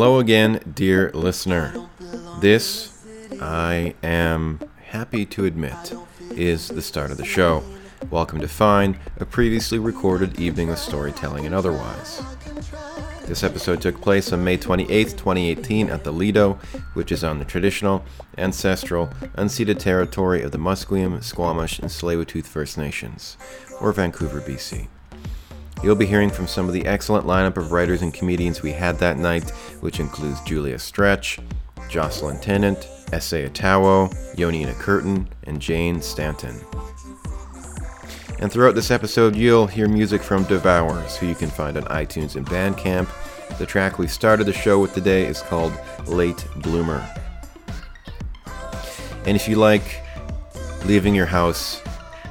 Hello again, dear listener. This, I am happy to admit, is the start of the show. Welcome to Fine, a previously recorded evening of storytelling and otherwise. This episode took place on May 28, 2018, at the Lido, which is on the traditional, ancestral, unceded territory of the Musqueam, Squamish, and Tsleil-Waututh First Nations, or Vancouver, BC. You'll be hearing from some of the excellent lineup of writers and comedians we had that night, which includes Julia Stretch, Jocelyn Tennant, Ese Atawo, Jónína Kirton, and Jane Stanton. And throughout this episode, you'll hear music from Devours, who you can find on iTunes and Bandcamp. The track we started the show with today is called Late Bloomer. And if you like leaving your house,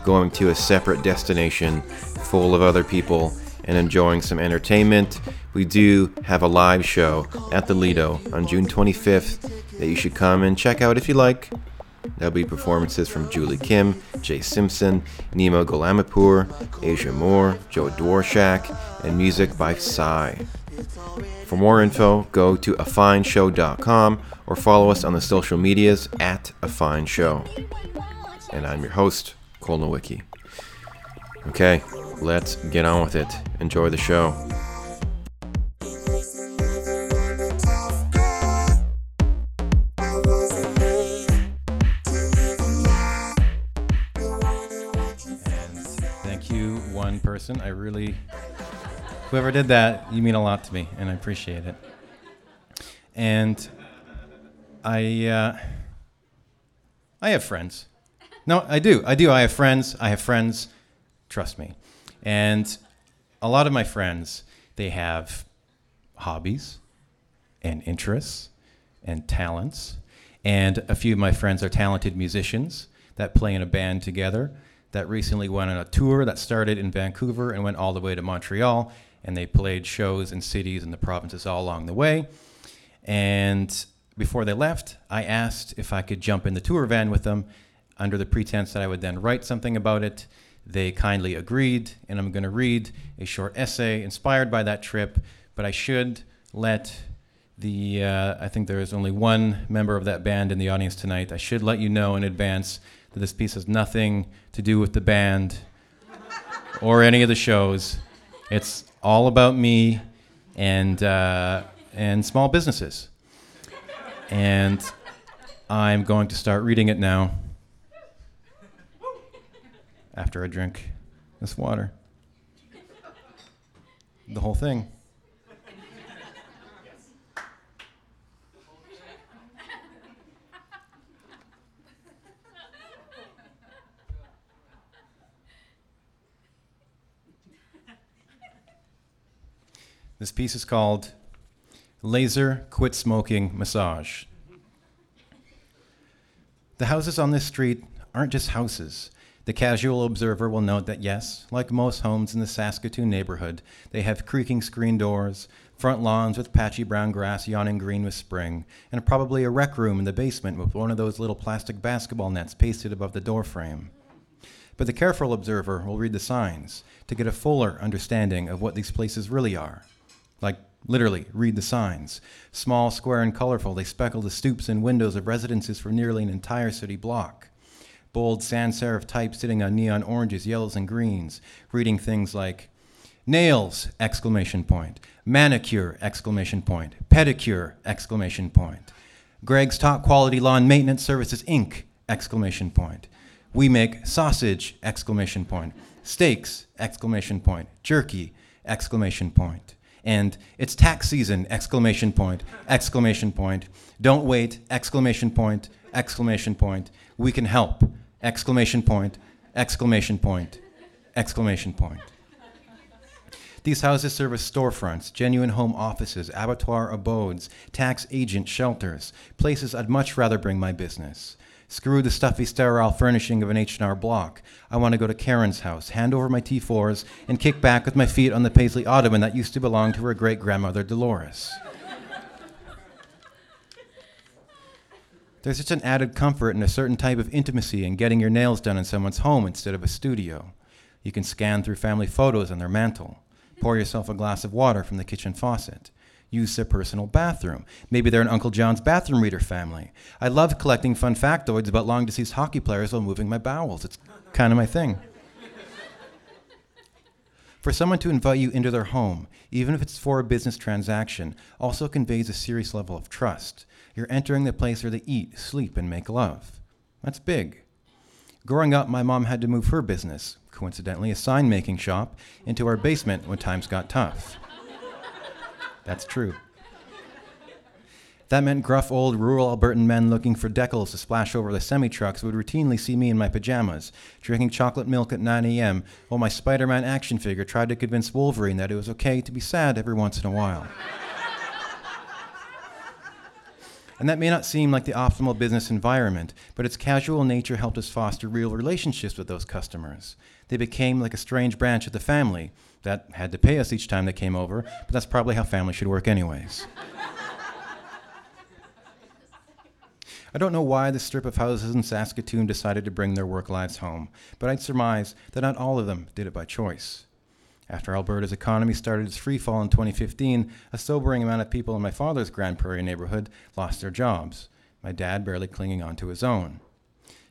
going to a separate destination full of other people, and enjoying some entertainment, we do have a live show at the Lido on June 25th that you should come and check out if you like. There'll be performances from Julie Kim, Jay Simpson, Nemo Golamapur, Asia Moore, Joe Dworshak, and music by Psy. For more info, go to afineshow.com or follow us on the social medias at a fine show. And I'm your host, Cole Nowicki. Okay, let's get on with it. Enjoy the show. And thank you, one person. I really, whoever did that, you mean a lot to me, and I appreciate it. And I, uh, I have friends. No, I do. I do. I have friends. I have friends. Trust me. And a lot of my friends, they have hobbies and interests and talents. And a few of my friends are talented musicians that play in a band together that recently went on a tour that started in Vancouver and went all the way to Montreal. And they played shows in cities and the provinces all along the way. And before they left, I asked if I could jump in the tour van with them under the pretense that I would then write something about it. They kindly agreed, and I'm going to read a short essay inspired by that trip. But I should let the, uh, I think there is only one member of that band in the audience tonight. I should let you know in advance that this piece has nothing to do with the band or any of the shows. It's all about me and, uh, and small businesses. And I'm going to start reading it now after I drink this water. The whole thing. This piece is called Laser Quit Smoking Massage. The houses on this street aren't just houses. The casual observer will note that, yes, like most homes in the Saskatoon neighborhood, they have creaking screen doors, front lawns with patchy brown grass yawning green with spring, and probably a rec room in the basement with one of those little plastic basketball nets pasted above the doorframe. But the careful observer will read the signs to get a fuller understanding of what these places really are. Like, literally, read the signs. Small, square, and colorful, they speckle the stoops and windows of residences for nearly an entire city block bold sans serif type sitting on neon oranges, yellows, and greens, reading things like nails, exclamation point, manicure, exclamation point, pedicure, exclamation point, Greg's top quality lawn maintenance services, Inc., exclamation point. We make sausage, exclamation point, steaks, exclamation point, jerky, exclamation point. And it's tax season, exclamation point, exclamation point. Don't wait, exclamation point, exclamation point. We can help, exclamation point, exclamation point, exclamation point. These houses serve as storefronts, genuine home offices, abattoir abodes, tax agent shelters, places I'd much rather bring my business. Screw the stuffy, sterile furnishing of an H&R Block. I want to go to Karen's house, hand over my T4s, and kick back with my feet on the paisley ottoman that used to belong to her great-grandmother Dolores. There's such an added comfort and a certain type of intimacy in getting your nails done in someone's home instead of a studio. You can scan through family photos on their mantle, pour yourself a glass of water from the kitchen faucet. use their personal bathroom. Maybe they're an Uncle John's bathroom reader family. I love collecting fun factoids about long deceased hockey players while moving my bowels. It's kind of my thing. For someone to invite you into their home, even if it's for a business transaction, also conveys a serious level of trust. You're entering the place where they eat, sleep, and make love. That's big. Growing up, my mom had to move her business, coincidentally, a sign making shop, into our basement when times got tough. That's true. That meant gruff old rural Albertan men looking for decals to splash over the semi trucks would routinely see me in my pajamas, drinking chocolate milk at 9 a.m., while my Spider Man action figure tried to convince Wolverine that it was okay to be sad every once in a while. And that may not seem like the optimal business environment, but its casual nature helped us foster real relationships with those customers. They became like a strange branch of the family that had to pay us each time they came over, but that's probably how family should work, anyways. I don't know why the strip of houses in Saskatoon decided to bring their work lives home, but I'd surmise that not all of them did it by choice. After Alberta's economy started its free fall in 2015, a sobering amount of people in my father's Grande Prairie neighborhood lost their jobs, my dad barely clinging on to his own.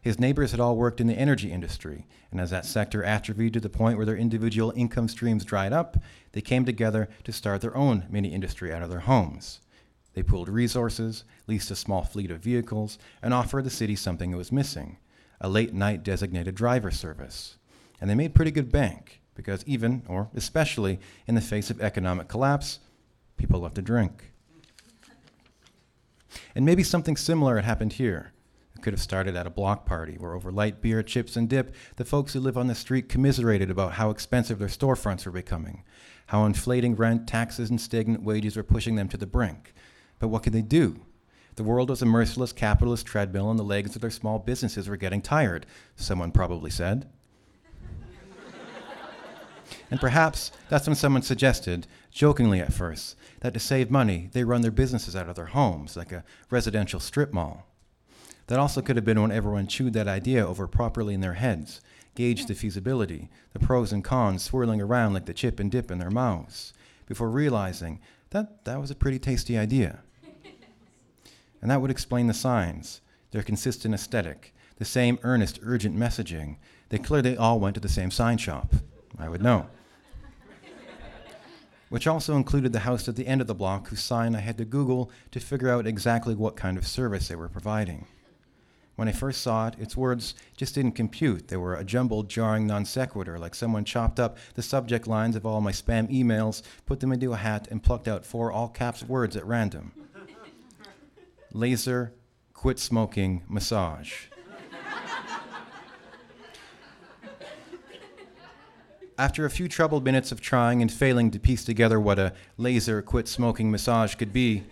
His neighbors had all worked in the energy industry, and as that sector atrophied to the point where their individual income streams dried up, they came together to start their own mini industry out of their homes. They pooled resources, leased a small fleet of vehicles, and offered the city something it was missing a late night designated driver service. And they made pretty good bank, because even, or especially, in the face of economic collapse, people love to drink. And maybe something similar had happened here. It could have started at a block party where, over light beer, chips, and dip, the folks who live on the street commiserated about how expensive their storefronts were becoming, how inflating rent, taxes, and stagnant wages were pushing them to the brink, but what could they do? The world was a merciless capitalist treadmill, and the legs of their small businesses were getting tired, someone probably said. And perhaps that's when someone suggested, jokingly at first, that to save money, they run their businesses out of their homes, like a residential strip mall. That also could have been when everyone chewed that idea over properly in their heads, gauged the feasibility, the pros and cons swirling around like the chip and dip in their mouths, before realizing that that was a pretty tasty idea. And that would explain the signs, their consistent aesthetic, the same earnest, urgent messaging. They clearly all went to the same sign shop. I would know. Which also included the house at the end of the block, whose sign I had to Google to figure out exactly what kind of service they were providing. When I first saw it, its words just didn't compute. They were a jumbled, jarring non sequitur, like someone chopped up the subject lines of all my spam emails, put them into a hat, and plucked out four all caps words at random laser, quit smoking, massage. After a few troubled minutes of trying and failing to piece together what a laser quit smoking massage could be,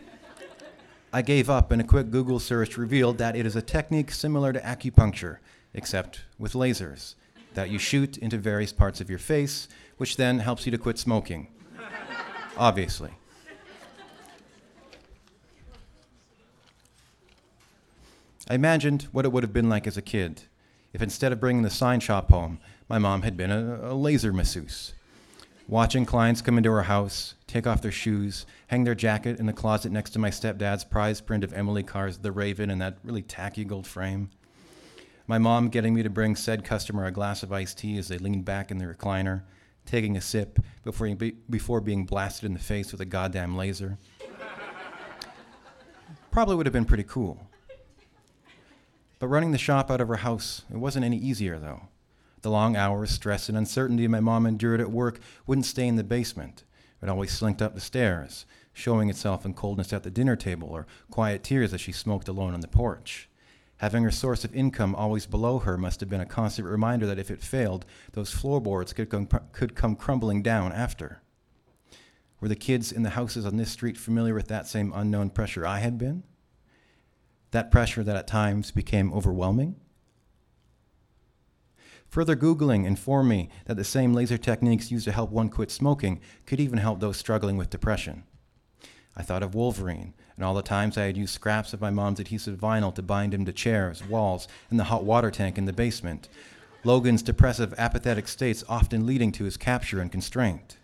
I gave up and a quick Google search revealed that it is a technique similar to acupuncture, except with lasers, that you shoot into various parts of your face, which then helps you to quit smoking. Obviously. I imagined what it would have been like as a kid if instead of bringing the sign shop home, my mom had been a, a laser masseuse. Watching clients come into our house, take off their shoes, hang their jacket in the closet next to my stepdad's prize print of Emily Carr's The Raven in that really tacky gold frame. My mom getting me to bring said customer a glass of iced tea as they leaned back in the recliner, taking a sip before, before being blasted in the face with a goddamn laser. Probably would have been pretty cool. But running the shop out of her house, it wasn't any easier, though. The long hours, stress, and uncertainty my mom endured at work wouldn't stay in the basement. It always slinked up the stairs, showing itself in coldness at the dinner table or quiet tears as she smoked alone on the porch. Having her source of income always below her must have been a constant reminder that if it failed, those floorboards could come, could come crumbling down after. Were the kids in the houses on this street familiar with that same unknown pressure I had been? that pressure that at times became overwhelming? Further Googling informed me that the same laser techniques used to help one quit smoking could even help those struggling with depression. I thought of Wolverine and all the times I had used scraps of my mom's adhesive vinyl to bind him to chairs, walls, and the hot water tank in the basement. Logan's depressive, apathetic states often leading to his capture and constraint.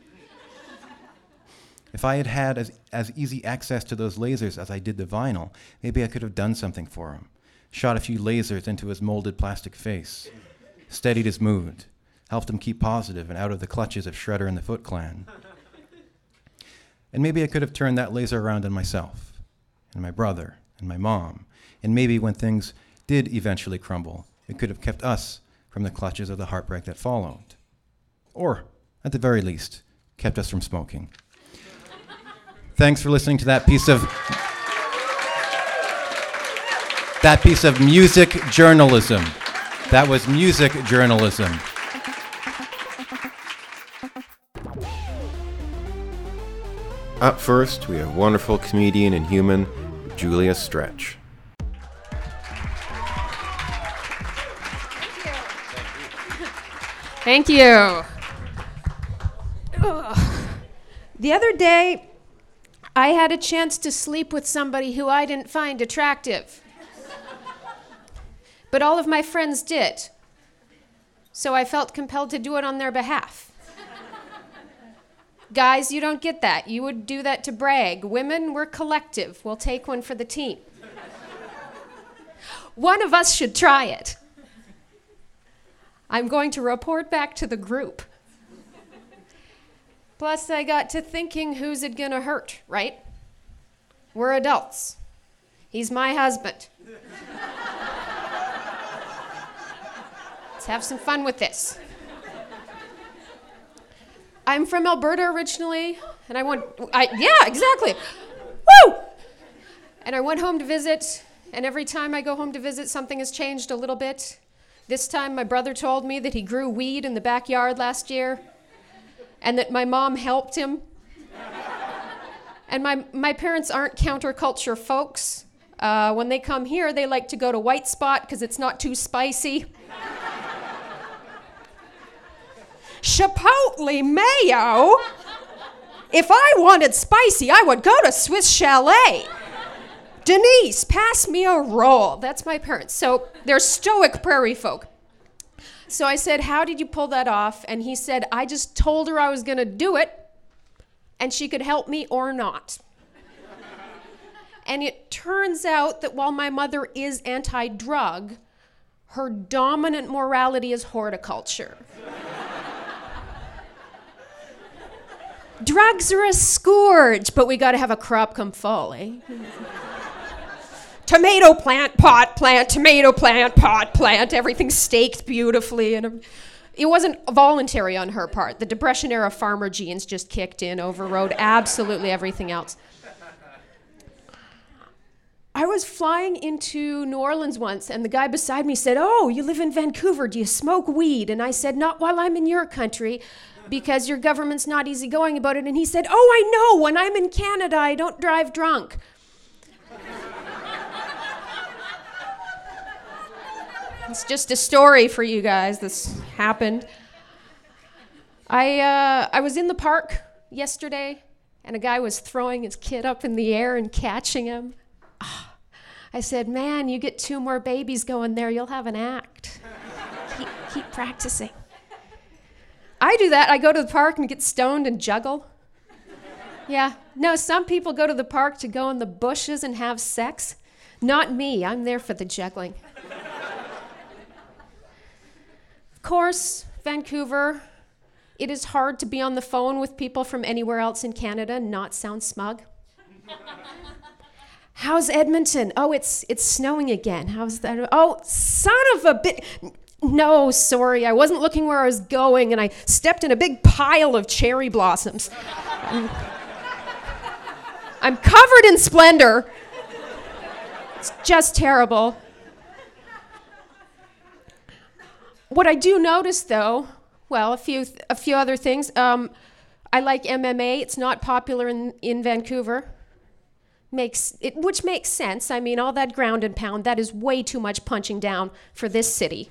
If I had had as, as easy access to those lasers as I did the vinyl, maybe I could have done something for him. Shot a few lasers into his molded plastic face, steadied his mood, helped him keep positive and out of the clutches of Shredder and the Foot Clan. And maybe I could have turned that laser around on myself, and my brother, and my mom, and maybe when things did eventually crumble, it could have kept us from the clutches of the heartbreak that followed. Or, at the very least, kept us from smoking. Thanks for listening to that piece of that piece of music journalism. That was music journalism. Up first, we have wonderful comedian and human Julia Stretch. Thank you. Ugh. The other day, I had a chance to sleep with somebody who I didn't find attractive. But all of my friends did. So I felt compelled to do it on their behalf. Guys, you don't get that. You would do that to brag. Women, we're collective. We'll take one for the team. One of us should try it. I'm going to report back to the group. Plus, I got to thinking who's it gonna hurt, right? We're adults. He's my husband. Let's have some fun with this. I'm from Alberta originally, and I went, I, yeah, exactly. Woo! And I went home to visit, and every time I go home to visit, something has changed a little bit. This time, my brother told me that he grew weed in the backyard last year and that my mom helped him. and my, my parents aren't counterculture folks. Uh, when they come here, they like to go to White Spot because it's not too spicy. Chipotle mayo? If I wanted spicy, I would go to Swiss Chalet. Denise, pass me a roll. That's my parents. So they're stoic prairie folk. So I said, How did you pull that off? And he said, I just told her I was going to do it and she could help me or not. and it turns out that while my mother is anti drug, her dominant morality is horticulture. Drugs are a scourge, but we got to have a crop come fall, eh? tomato plant, pot plant, tomato plant, pot plant, everything staked beautifully. And it wasn't voluntary on her part. The Depression era farmer genes just kicked in, overrode absolutely everything else. I was flying into New Orleans once, and the guy beside me said, Oh, you live in Vancouver. Do you smoke weed? And I said, Not while I'm in your country, because your government's not easygoing about it. And he said, Oh, I know. When I'm in Canada, I don't drive drunk. It's just a story for you guys. This happened. I uh, I was in the park yesterday, and a guy was throwing his kid up in the air and catching him. Oh, I said, "Man, you get two more babies going there, you'll have an act. keep, keep practicing." I do that. I go to the park and get stoned and juggle. Yeah. No, some people go to the park to go in the bushes and have sex. Not me. I'm there for the juggling. Of course, Vancouver, it is hard to be on the phone with people from anywhere else in Canada and not sound smug. How's Edmonton? Oh, it's it's snowing again. How's that? Oh, son of a bit. No, sorry, I wasn't looking where I was going, and I stepped in a big pile of cherry blossoms. I'm, covered in splendor. It's just terrible. What I do notice, though, well, a few th- a few other things. Um, I like MMA. It's not popular in, in Vancouver. Makes it, which makes sense. I mean, all that ground and pound, that is way too much punching down for this city.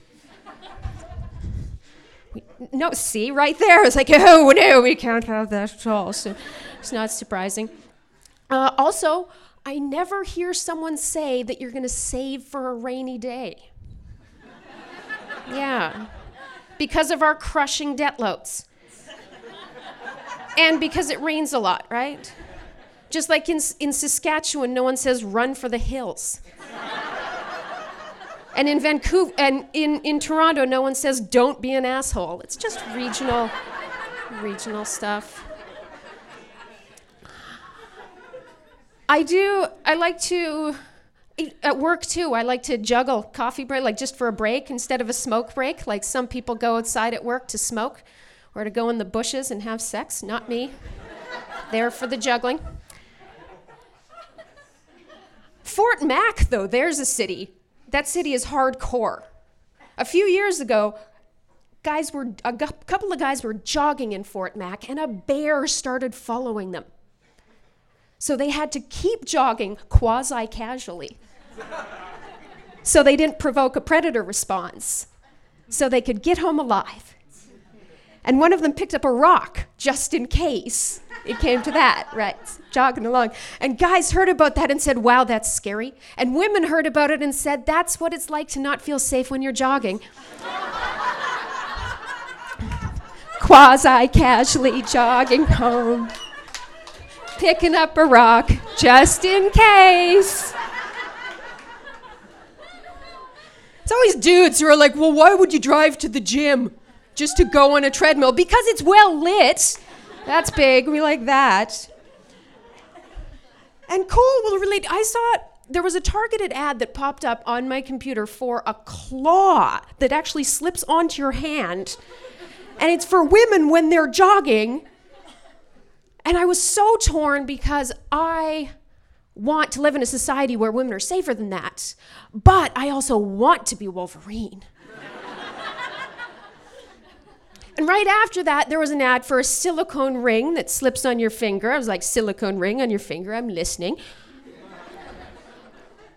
No, see, right there. It's like, oh no, we can't have that at all. So it's not surprising. Uh, also, I never hear someone say that you're going to save for a rainy day. Yeah. Because of our crushing debt loads. and because it rains a lot, right? Just like in, in Saskatchewan, no one says run for the hills. And in Vancouver and in, in Toronto, no one says don't be an asshole. It's just regional, regional stuff. I do, I like to, at work too, I like to juggle coffee break, like just for a break instead of a smoke break. Like some people go outside at work to smoke or to go in the bushes and have sex. Not me. there for the juggling. Fort Mac, though, there's a city. That city is hardcore. A few years ago, guys were a couple of guys were jogging in Fort Mac and a bear started following them. So they had to keep jogging quasi casually. so they didn't provoke a predator response. So they could get home alive. And one of them picked up a rock just in case it came to that, right? Jogging along. And guys heard about that and said, wow, that's scary. And women heard about it and said, that's what it's like to not feel safe when you're jogging. Quasi casually jogging home, picking up a rock just in case. It's always dudes who are like, well, why would you drive to the gym? Just to go on a treadmill because it's well lit. That's big. We like that. And Cole will relate. I saw. There was a targeted ad that popped up on my computer for a claw that actually slips onto your hand. And it's for women when they're jogging. And I was so torn because I want to live in a society where women are safer than that. But I also want to be Wolverine. And right after that, there was an ad for a silicone ring that slips on your finger. I was like, silicone ring on your finger, I'm listening.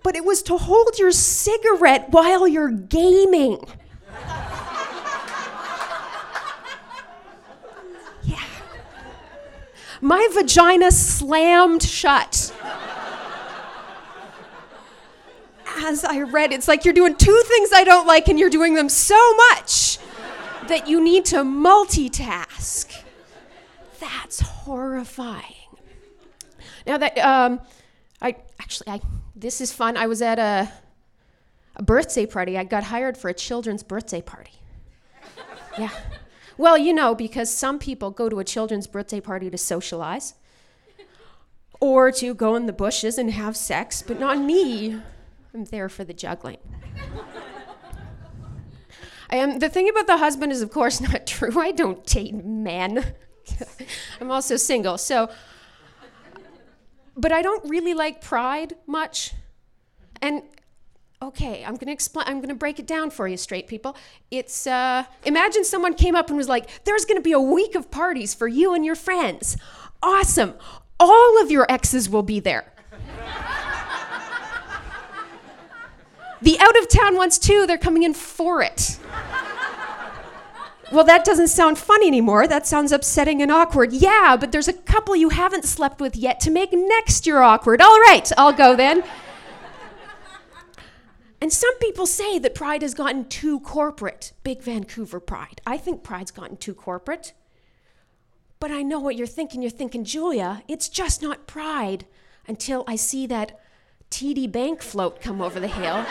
But it was to hold your cigarette while you're gaming. yeah. My vagina slammed shut. As I read, it's like you're doing two things I don't like and you're doing them so much that you need to multitask. That's horrifying. Now that um, I actually I this is fun. I was at a a birthday party. I got hired for a children's birthday party. yeah. Well, you know, because some people go to a children's birthday party to socialize or to go in the bushes and have sex, but not me. I'm there for the juggling. Um, the thing about the husband is, of course, not true. I don't date men. I'm also single. So, but I don't really like pride much. And okay, I'm gonna explain. I'm gonna break it down for you, straight people. It's uh, imagine someone came up and was like, "There's gonna be a week of parties for you and your friends. Awesome! All of your exes will be there." The out of town ones too, they're coming in for it. Well, that doesn't sound funny anymore. That sounds upsetting and awkward. Yeah, but there's a couple you haven't slept with yet to make next year awkward. All right, I'll go then. And some people say that pride has gotten too corporate. Big Vancouver pride. I think pride's gotten too corporate. But I know what you're thinking. You're thinking, Julia, it's just not pride until I see that TD Bank float come over the hill.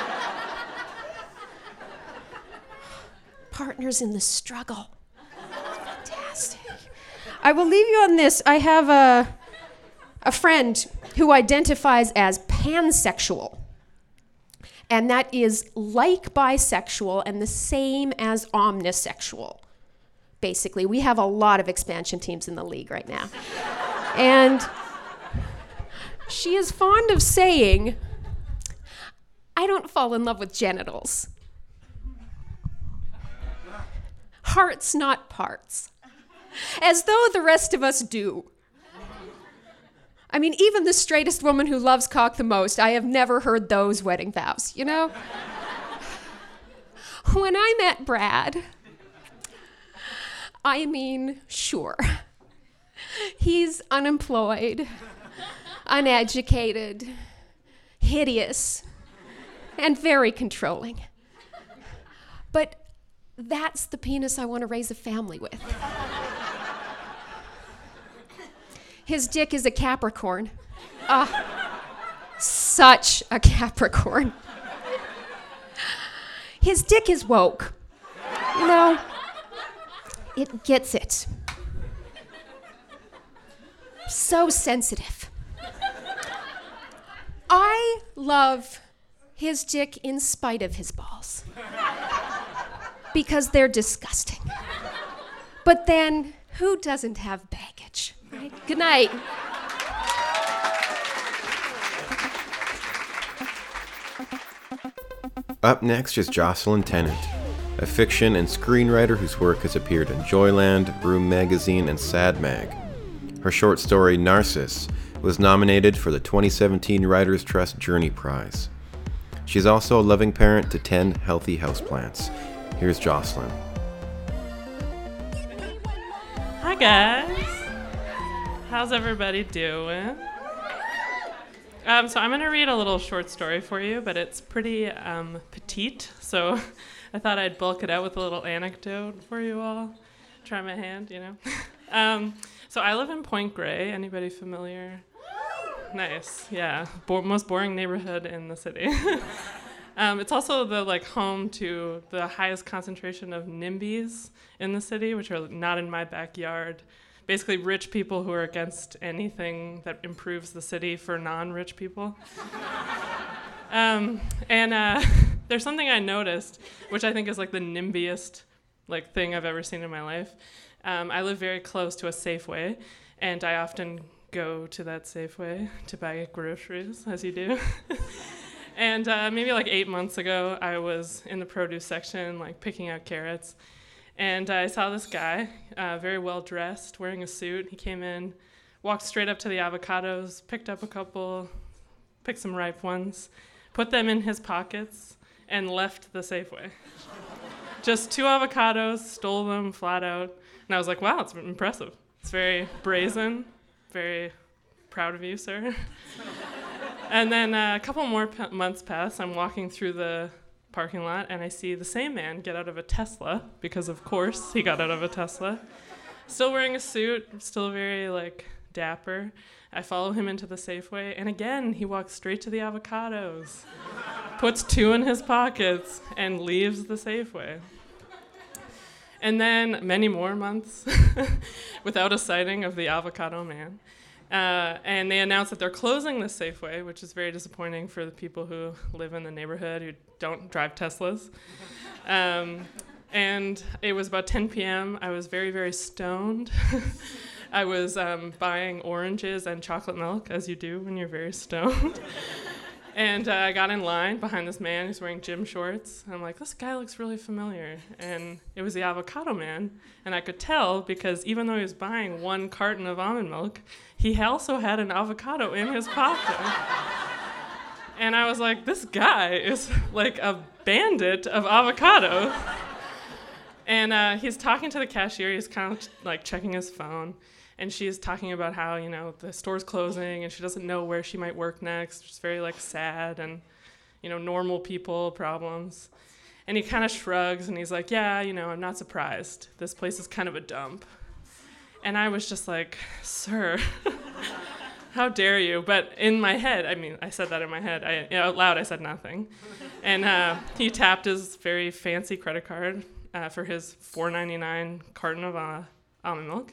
Partners in the struggle. Fantastic. I will leave you on this. I have a, a friend who identifies as pansexual. And that is like bisexual and the same as omnisexual. Basically, we have a lot of expansion teams in the league right now. and she is fond of saying, I don't fall in love with genitals. Hearts, not parts. As though the rest of us do. I mean, even the straightest woman who loves cock the most, I have never heard those wedding vows, you know? when I met Brad, I mean, sure. He's unemployed uneducated, hideous, and very controlling. But that's the penis I want to raise a family with. His dick is a Capricorn. Ah, such a Capricorn. His dick is woke. You know, it gets it. So sensitive. I love his dick in spite of his balls because they're disgusting. But then, who doesn't have baggage? Right? Good night. Up next is Jocelyn Tennant, a fiction and screenwriter whose work has appeared in Joyland, Room Magazine, and Sad Mag. Her short story, Narcissus, was nominated for the 2017 Writers Trust Journey Prize. She's also a loving parent to 10 healthy houseplants. Here's Jocelyn. Hi, guys. How's everybody doing? Um, so I'm going to read a little short story for you, but it's pretty um, petite, so I thought I'd bulk it out with a little anecdote for you all. Try my hand, you know. um, so I live in Point Grey. Anybody familiar? Nice, yeah. Bo- most boring neighborhood in the city. um, it's also the like home to the highest concentration of NIMBYs in the city, which are not in my backyard basically rich people who are against anything that improves the city for non-rich people. um, and uh, there's something I noticed, which I think is like the nimbiest like thing I've ever seen in my life. Um, I live very close to a Safeway, and I often go to that Safeway to buy groceries, as you do. and uh, maybe like eight months ago, I was in the produce section, like picking out carrots, and I saw this guy, uh, very well dressed, wearing a suit. He came in, walked straight up to the avocados, picked up a couple, picked some ripe ones, put them in his pockets, and left the Safeway. Just two avocados, stole them flat out. And I was like, wow, it's impressive. It's very brazen, very proud of you, sir. and then uh, a couple more p- months pass. I'm walking through the parking lot and I see the same man get out of a Tesla because of course he got out of a Tesla. Still wearing a suit, still very like dapper. I follow him into the Safeway and again he walks straight to the avocados. puts two in his pockets and leaves the Safeway. And then many more months without a sighting of the avocado man. Uh, and they announced that they're closing the Safeway, which is very disappointing for the people who live in the neighborhood who don't drive Teslas. Um, and it was about 10 p.m. I was very, very stoned. I was um, buying oranges and chocolate milk, as you do when you're very stoned. and uh, I got in line behind this man who's wearing gym shorts. I'm like, this guy looks really familiar. And it was the avocado man. And I could tell because even though he was buying one carton of almond milk, he also had an avocado in his pocket. and I was like, this guy is like a bandit of avocado. and uh, he's talking to the cashier. He's kind of like checking his phone. And she's talking about how, you know, the store's closing and she doesn't know where she might work next. She's very like sad and, you know, normal people problems. And he kind of shrugs and he's like, yeah, you know, I'm not surprised. This place is kind of a dump. And I was just like, Sir, how dare you? But in my head, I mean, I said that in my head. I, you know, out loud, I said nothing. And uh, he tapped his very fancy credit card uh, for his $4.99 carton of uh, almond milk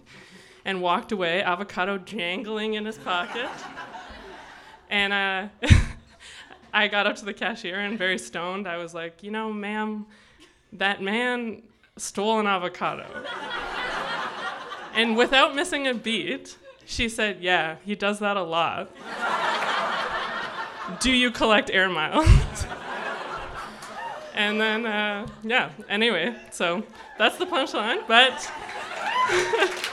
and walked away, avocado jangling in his pocket. and uh, I got up to the cashier and very stoned, I was like, you know, ma'am, that man stole an avocado. And without missing a beat, she said, Yeah, he does that a lot. Do you collect air miles? and then, uh, yeah, anyway, so that's the punchline, but.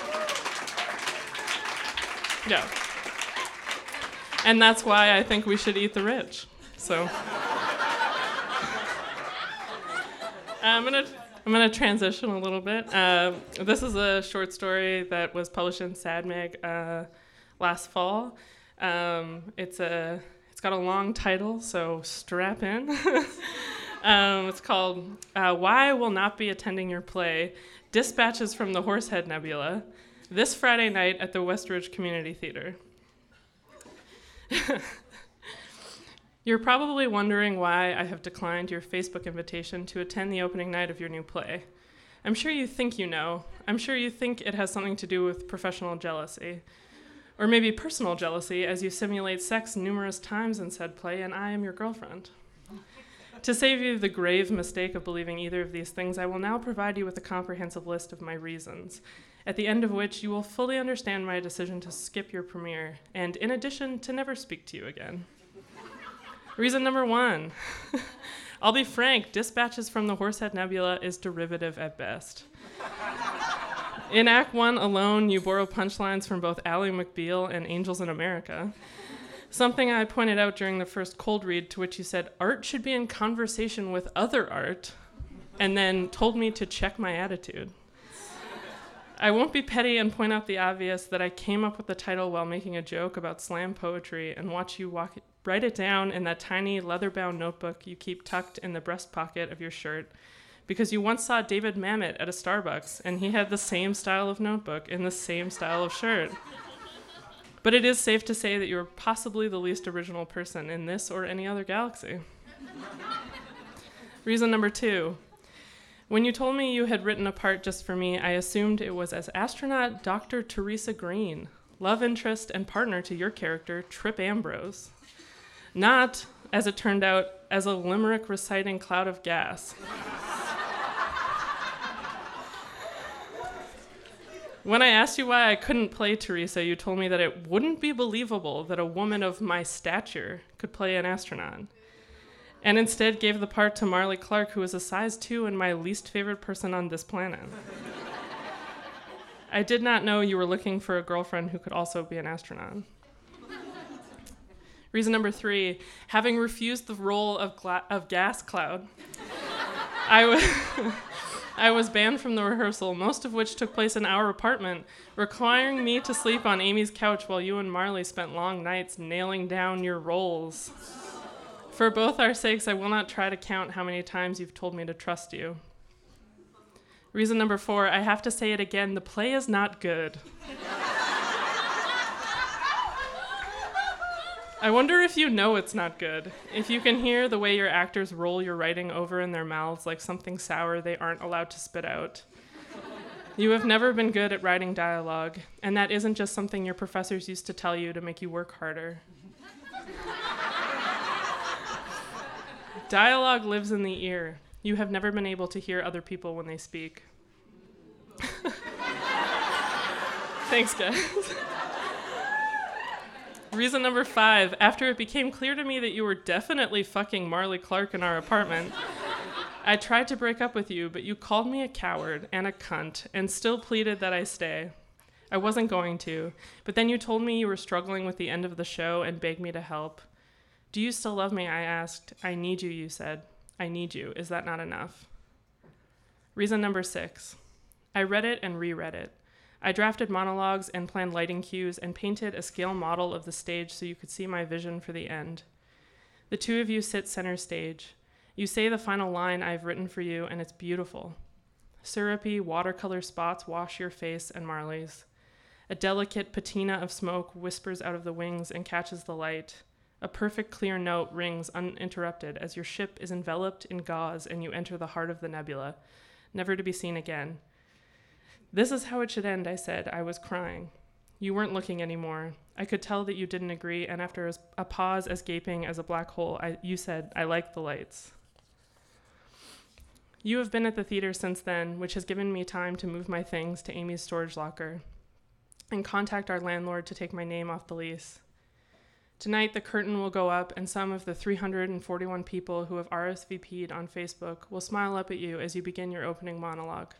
yeah. And that's why I think we should eat the rich. So. I'm gonna I'm to transition a little bit. Uh, this is a short story that was published in Sad Mag uh, last fall. Um, it's a it's got a long title, so strap in. um, it's called uh, "Why Will Not Be Attending Your Play: Dispatches from the Horsehead Nebula." This Friday night at the Westridge Community Theater. You're probably wondering why I have declined your Facebook invitation to attend the opening night of your new play. I'm sure you think you know. I'm sure you think it has something to do with professional jealousy. Or maybe personal jealousy, as you simulate sex numerous times in said play, and I am your girlfriend. to save you the grave mistake of believing either of these things, I will now provide you with a comprehensive list of my reasons, at the end of which you will fully understand my decision to skip your premiere, and in addition, to never speak to you again. Reason number one I'll be frank, Dispatches from the Horsehead Nebula is derivative at best. In Act One alone, you borrow punchlines from both Ally McBeal and Angels in America. Something I pointed out during the first cold read, to which you said, art should be in conversation with other art, and then told me to check my attitude. I won't be petty and point out the obvious that I came up with the title while making a joke about slam poetry and watch you walk, write it down in that tiny leather bound notebook you keep tucked in the breast pocket of your shirt because you once saw David Mamet at a Starbucks and he had the same style of notebook and the same style of shirt. But it is safe to say that you're possibly the least original person in this or any other galaxy. Reason number two. When you told me you had written a part just for me, I assumed it was as astronaut Dr. Teresa Green, love interest and partner to your character, Trip Ambrose. Not, as it turned out, as a limerick reciting cloud of gas. When I asked you why I couldn't play Teresa, you told me that it wouldn't be believable that a woman of my stature could play an astronaut. And instead gave the part to Marley Clark, who is a size 2 and my least favorite person on this planet. I did not know you were looking for a girlfriend who could also be an astronaut. Reason number three having refused the role of, gla- of gas cloud, I was. I was banned from the rehearsal, most of which took place in our apartment, requiring me to sleep on Amy's couch while you and Marley spent long nights nailing down your roles. For both our sakes, I will not try to count how many times you've told me to trust you. Reason number four I have to say it again the play is not good. I wonder if you know it's not good. If you can hear the way your actors roll your writing over in their mouths like something sour they aren't allowed to spit out. You have never been good at writing dialogue, and that isn't just something your professors used to tell you to make you work harder. Dialogue lives in the ear. You have never been able to hear other people when they speak. Thanks, guys. Reason number five after it became clear to me that you were definitely fucking Marley Clark in our apartment, I tried to break up with you, but you called me a coward and a cunt and still pleaded that I stay. I wasn't going to, but then you told me you were struggling with the end of the show and begged me to help. Do you still love me? I asked. I need you, you said. I need you. Is that not enough? Reason number six. I read it and reread it. I drafted monologues and planned lighting cues and painted a scale model of the stage so you could see my vision for the end. The two of you sit center stage. You say the final line I've written for you, and it's beautiful. Syrupy watercolor spots wash your face and Marley's. A delicate patina of smoke whispers out of the wings and catches the light. A perfect clear note rings uninterrupted as your ship is enveloped in gauze and you enter the heart of the nebula, never to be seen again. This is how it should end, I said. I was crying. You weren't looking anymore. I could tell that you didn't agree, and after a pause as gaping as a black hole, I, you said, I like the lights. You have been at the theater since then, which has given me time to move my things to Amy's storage locker and contact our landlord to take my name off the lease. Tonight, the curtain will go up, and some of the 341 people who have RSVP'd on Facebook will smile up at you as you begin your opening monologue.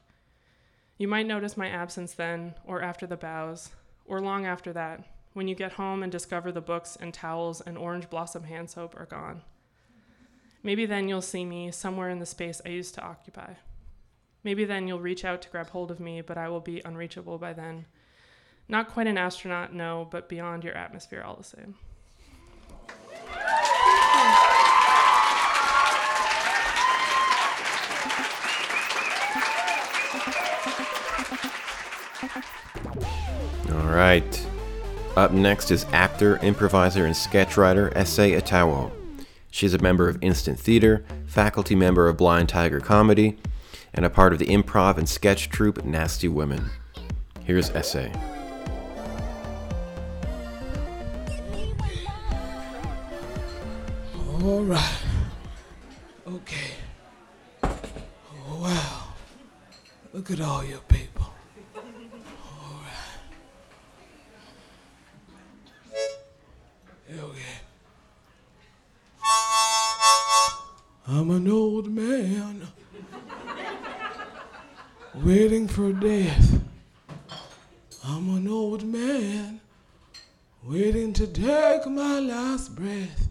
You might notice my absence then, or after the bows, or long after that, when you get home and discover the books and towels and orange blossom hand soap are gone. Maybe then you'll see me somewhere in the space I used to occupy. Maybe then you'll reach out to grab hold of me, but I will be unreachable by then. Not quite an astronaut, no, but beyond your atmosphere all the same. Right up next is actor, improviser, and sketch writer Ese Atawo. She's a member of Instant Theater, faculty member of Blind Tiger Comedy, and a part of the improv and sketch troupe Nasty Women. Here's Ese. All right. Okay. Oh, wow. Look at all your people. I'm an old man waiting for death. I'm an old man waiting to take my last breath.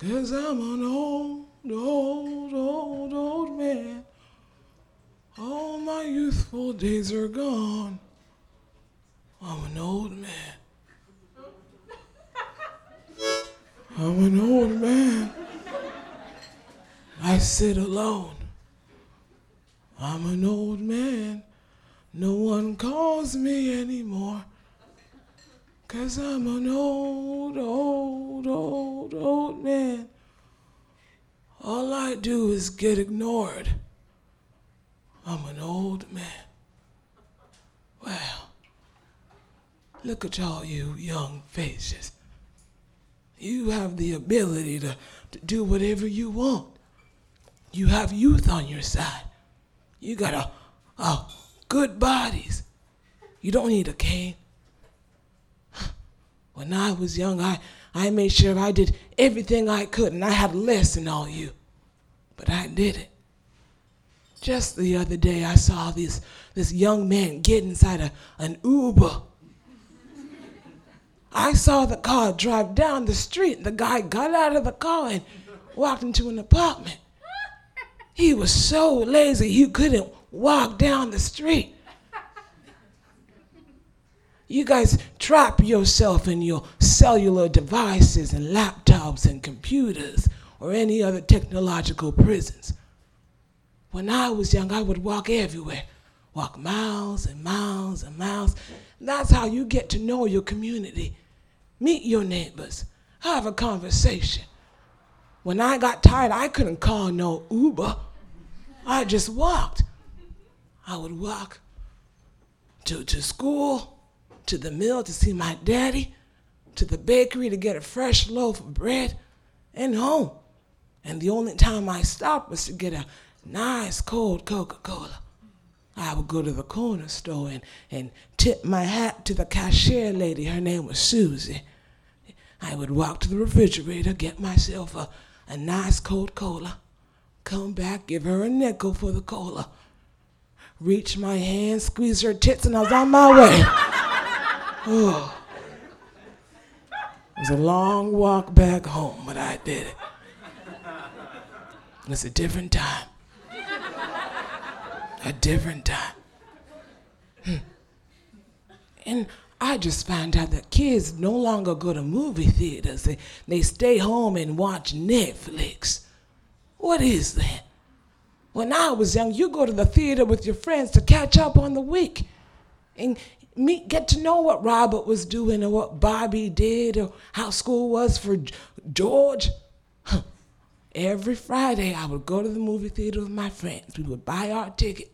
Cause I'm an old, old, old, old man. All my youthful days are gone. I'm an old man. I'm an old man. I sit alone. I'm an old man. No one calls me anymore. Cause I'm an old, old, old, old man. All I do is get ignored. I'm an old man. Well, look at all you young faces. You have the ability to, to do whatever you want. You have youth on your side. You got a, a good bodies. You don't need a cane. When I was young, I, I made sure I did everything I could, and I had less than all you. But I did it. Just the other day, I saw this, this young man get inside a, an Uber. I saw the car drive down the street. The guy got out of the car and walked into an apartment. He was so lazy he couldn't walk down the street. You guys trap yourself in your cellular devices and laptops and computers or any other technological prisons. When I was young, I would walk everywhere, walk miles and miles and miles. That's how you get to know your community. Meet your neighbors, have a conversation. When I got tired, I couldn't call no Uber. I just walked. I would walk to, to school, to the mill to see my daddy, to the bakery to get a fresh loaf of bread, and home. And the only time I stopped was to get a nice cold Coca Cola. I would go to the corner store and, and tip my hat to the cashier lady. Her name was Susie. I would walk to the refrigerator, get myself a, a nice cold cola, come back, give her a nickel for the cola, reach my hand, squeeze her tits, and I was on my way. oh. It was a long walk back home, but I did it. It's a different time. A different time. And I just found out that kids no longer go to movie theaters. They, they stay home and watch Netflix. What is that? When I was young, you go to the theater with your friends to catch up on the week and meet, get to know what Robert was doing or what Bobby did or how school was for George. Every Friday, I would go to the movie theater with my friends. We would buy our ticket.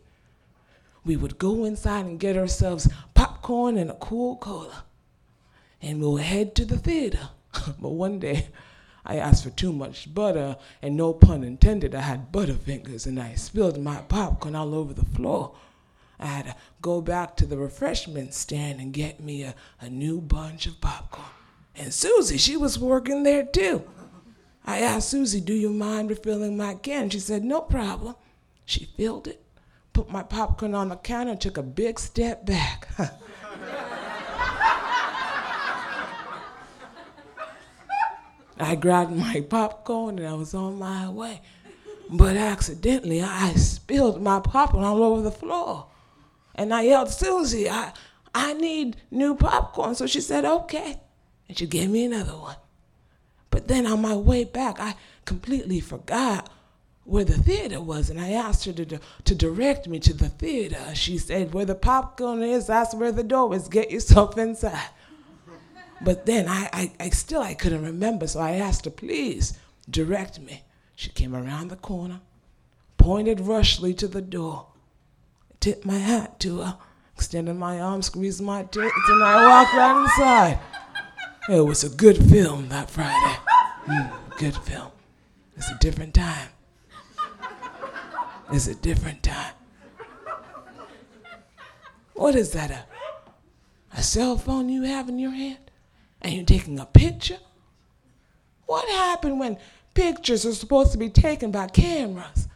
We would go inside and get ourselves popcorn and a cool cola. And we would head to the theater. but one day, I asked for too much butter, and no pun intended, I had butter fingers, and I spilled my popcorn all over the floor. I had to go back to the refreshment stand and get me a, a new bunch of popcorn. And Susie, she was working there too. I asked Susie, Do you mind refilling my can? She said, No problem. She filled it, put my popcorn on the counter, took a big step back. I grabbed my popcorn and I was on my way. But accidentally, I spilled my popcorn all over the floor. And I yelled, Susie, I, I need new popcorn. So she said, okay. And she gave me another one. But then on my way back, I completely forgot where the theater was. And I asked her to, to direct me to the theater. She said, where the popcorn is, that's where the door is. Get yourself inside. But then I, I, I still I couldn't remember, so I asked her, please direct me. She came around the corner, pointed rushly to the door, tipped my hat to her, extended my arm, squeezed my tits, and I walked right inside. It was a good film that Friday. Mm, good film. It's a different time. It's a different time. What is that? A, a cell phone you have in your hand? And you're taking a picture? What happened when pictures are supposed to be taken by cameras?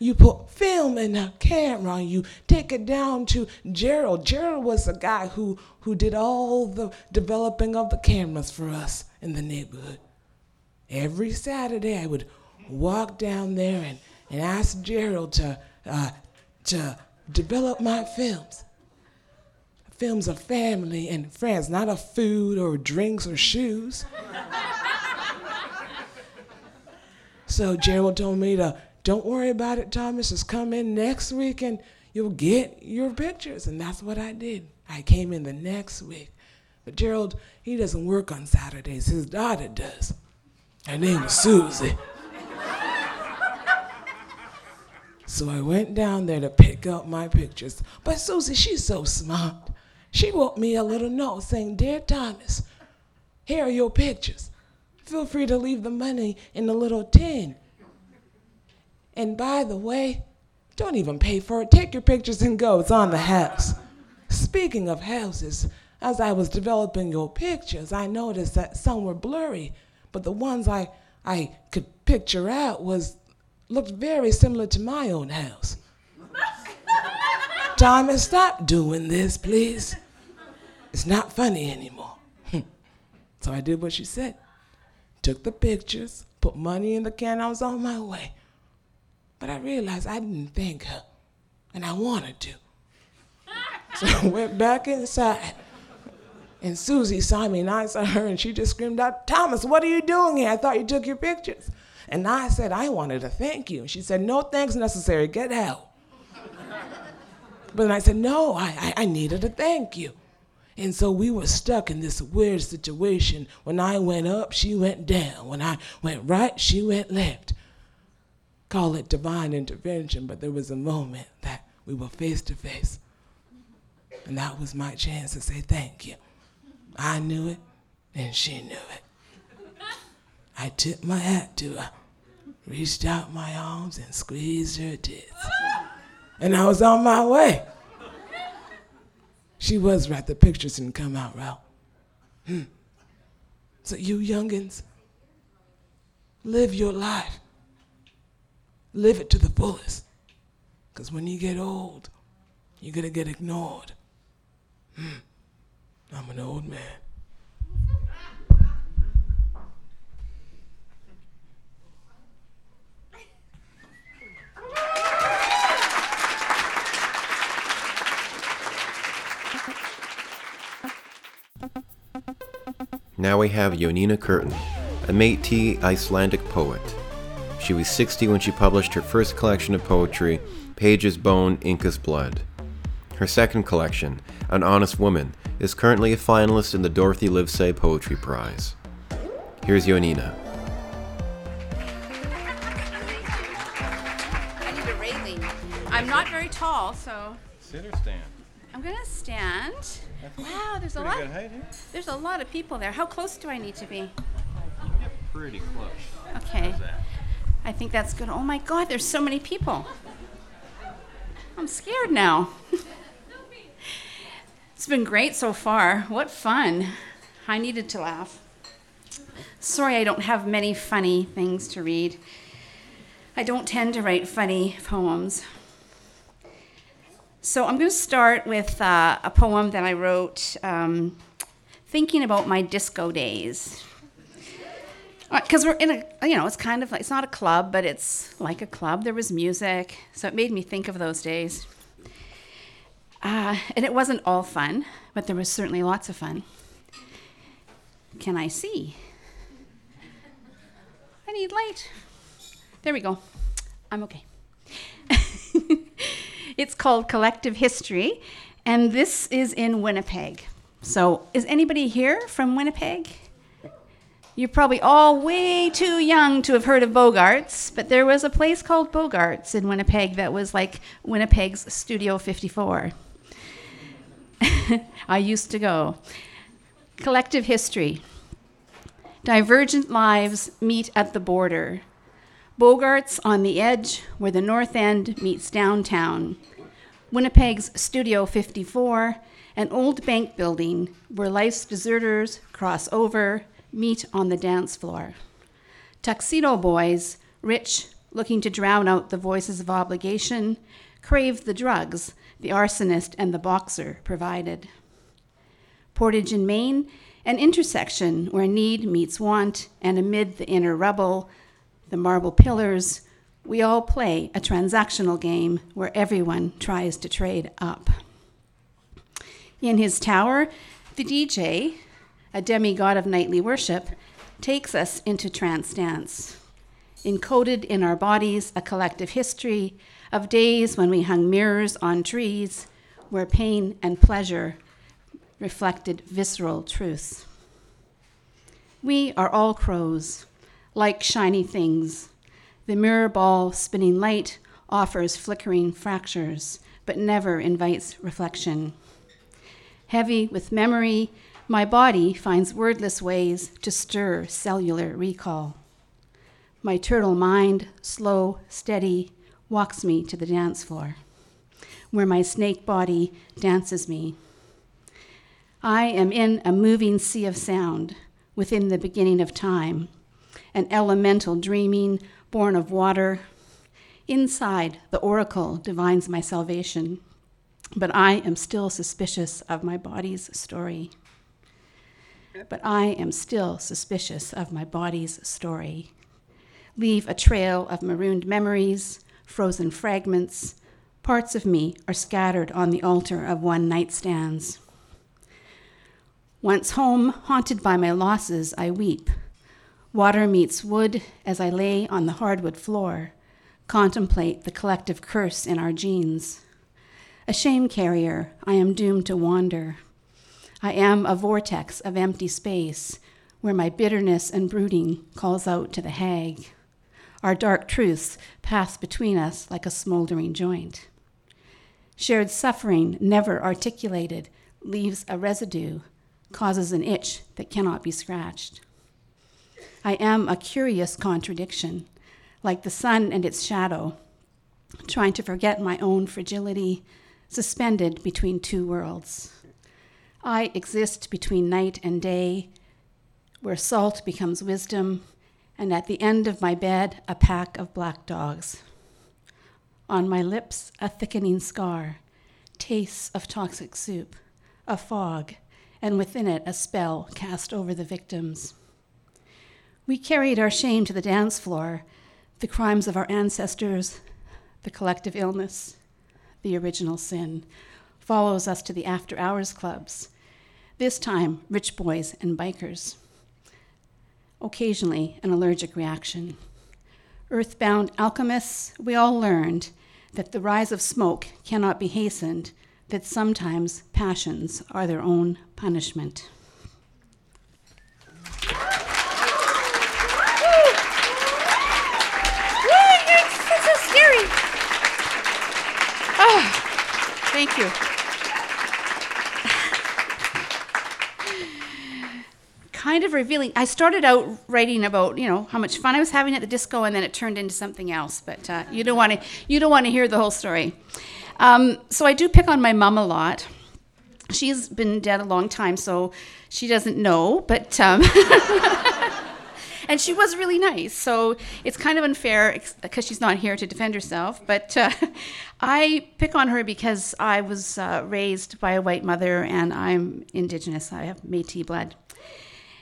You put film in a camera and you take it down to Gerald. Gerald was the guy who, who did all the developing of the cameras for us in the neighborhood. Every Saturday, I would walk down there and, and ask Gerald to, uh, to develop my films. Films of family and friends, not of food or drinks or shoes. so Gerald told me to don't worry about it, Thomas. Just come in next week and you'll get your pictures. And that's what I did. I came in the next week. But Gerald, he doesn't work on Saturdays. His daughter does. Her name is Susie. So I went down there to pick up my pictures. But Susie, she's so smart. She wrote me a little note saying, Dear Thomas, here are your pictures. Feel free to leave the money in the little tin. And by the way, don't even pay for it. Take your pictures and go. It's on the house. Speaking of houses, as I was developing your pictures, I noticed that some were blurry, but the ones I, I could picture out was looked very similar to my own house. Thomas, stop doing this, please. It's not funny anymore. so I did what she said. Took the pictures, put money in the can, I was on my way. But I realized I didn't thank her, and I wanted to. So I went back inside. And Susie saw me, and I saw her, and she just screamed out, Thomas, what are you doing here? I thought you took your pictures. And I said, I wanted to thank you. And she said, No thanks necessary, get out. But then I said, No, I, I, I needed to thank you. And so we were stuck in this weird situation. When I went up, she went down. When I went right, she went left call it divine intervention, but there was a moment that we were face to face. And that was my chance to say thank you. I knew it, and she knew it. I tipped my hat to her, reached out my arms, and squeezed her tits. And I was on my way. She was right, the pictures didn't come out right. Hmm. So, you youngins, live your life live it to the fullest. Because when you get old, you're going to get ignored. Hmm. I'm an old man. Now we have Jónína Kirton, a Métis Icelandic poet. She was 60 when she published her first collection of poetry, Page as Bone, Ink as Blood. Her second collection, An Honest Woman, is currently a finalist in the Dorothy Livesay Poetry Prize. Here's Jónína. I need a railing. I'm not very tall, so Sit or stand? I'm gonna stand. Wow, there's a lot. There's a lot of people there. How close do I need to be? Pretty close. Okay. I think that's good. Oh my God, there's so many people. I'm scared now. it's been great so far. What fun. I needed to laugh. Sorry, I don't have many funny things to read. I don't tend to write funny poems. So I'm going to start with uh, a poem that I wrote um, thinking about my disco days. Because we're in a you know it's kind of like it's not a club but it's like a club. There was music so it made me think of those days. Uh, and it wasn't all fun but there was certainly lots of fun. Can i see? I need light. There we go. I'm okay it's called collective history and this is in winnipeg So, is anybody here from Winnipeg? You're probably all way too young to have heard of Bogarts, but there was a place called Bogarts in Winnipeg that was like Winnipeg's Studio 54. I used to go. Collective history. Divergent lives meet at the border. Bogarts on the edge where the North End meets downtown. Winnipeg's Studio 54, an old bank building where life's deserters cross over, meet on the dance floor. Tuxedo boys, rich, looking to drown out the voices of obligation, crave the drugs the arsonist and the boxer provided. Portage in Main, an intersection where need meets want, and amid the inner rubble, the marble pillars, we all play a transactional game where everyone tries to trade up. In his tower, the DJ, a demigod of nightly worship, takes us into trance dance. Encoded in our bodies, a collective history of days when we hung mirrors on trees where pain and pleasure reflected visceral truths. We are all crows, like shiny things. The mirror ball spinning light offers flickering fractures, but never invites reflection. Heavy with memory, my body finds wordless ways to stir cellular recall. My turtle mind, slow, steady, walks me to the dance floor, where my snake body dances me. I am in a moving sea of sound within the beginning of time, an elemental dreaming born of water. Inside, the oracle divines my salvation, but I am still suspicious of my body's story. But I am still suspicious of my body's story. Leave a trail of marooned memories, frozen fragments. Parts of me are scattered on the altar of one night stands. Once home, haunted by my losses, I weep. Water meets wood as I lay on the hardwood floor, contemplate the collective curse in our genes. A shame carrier, I am doomed to wander. I am a vortex of empty space where my bitterness and brooding calls out to the hag. Our dark truths pass between us like a smoldering joint. Shared suffering, never articulated, leaves a residue, causes an itch that cannot be scratched. I am a curious contradiction, like the sun and its shadow, trying to forget my own fragility, suspended between two worlds. I exist between night and day, where salt becomes wisdom and at the end of my bed, a pack of black dogs. On my lips, a thickening scar, tastes of toxic soup, a fog, and within it, a spell cast over the victims. We carried our shame to the dance floor, the crimes of our ancestors, the collective illness, the original sin, follows us to the after hours clubs, this time, rich boys and bikers occasionally an allergic reaction. Earthbound alchemists, we all learned that the rise of smoke cannot be hastened, that sometimes passions are their own punishment. Thank you. kind of revealing. I started out writing about you know how much fun I was having at the disco, and then it turned into something else. But uh, you don't want to you don't want to hear the whole story. Um, so I do pick on my mom a lot. She's been dead a long time, so she doesn't know. But um, and she was really nice. So it's kind of unfair because she's not here to defend herself. But uh, I pick on her because I was uh, raised by a white mother and I'm Indigenous. I have Métis blood.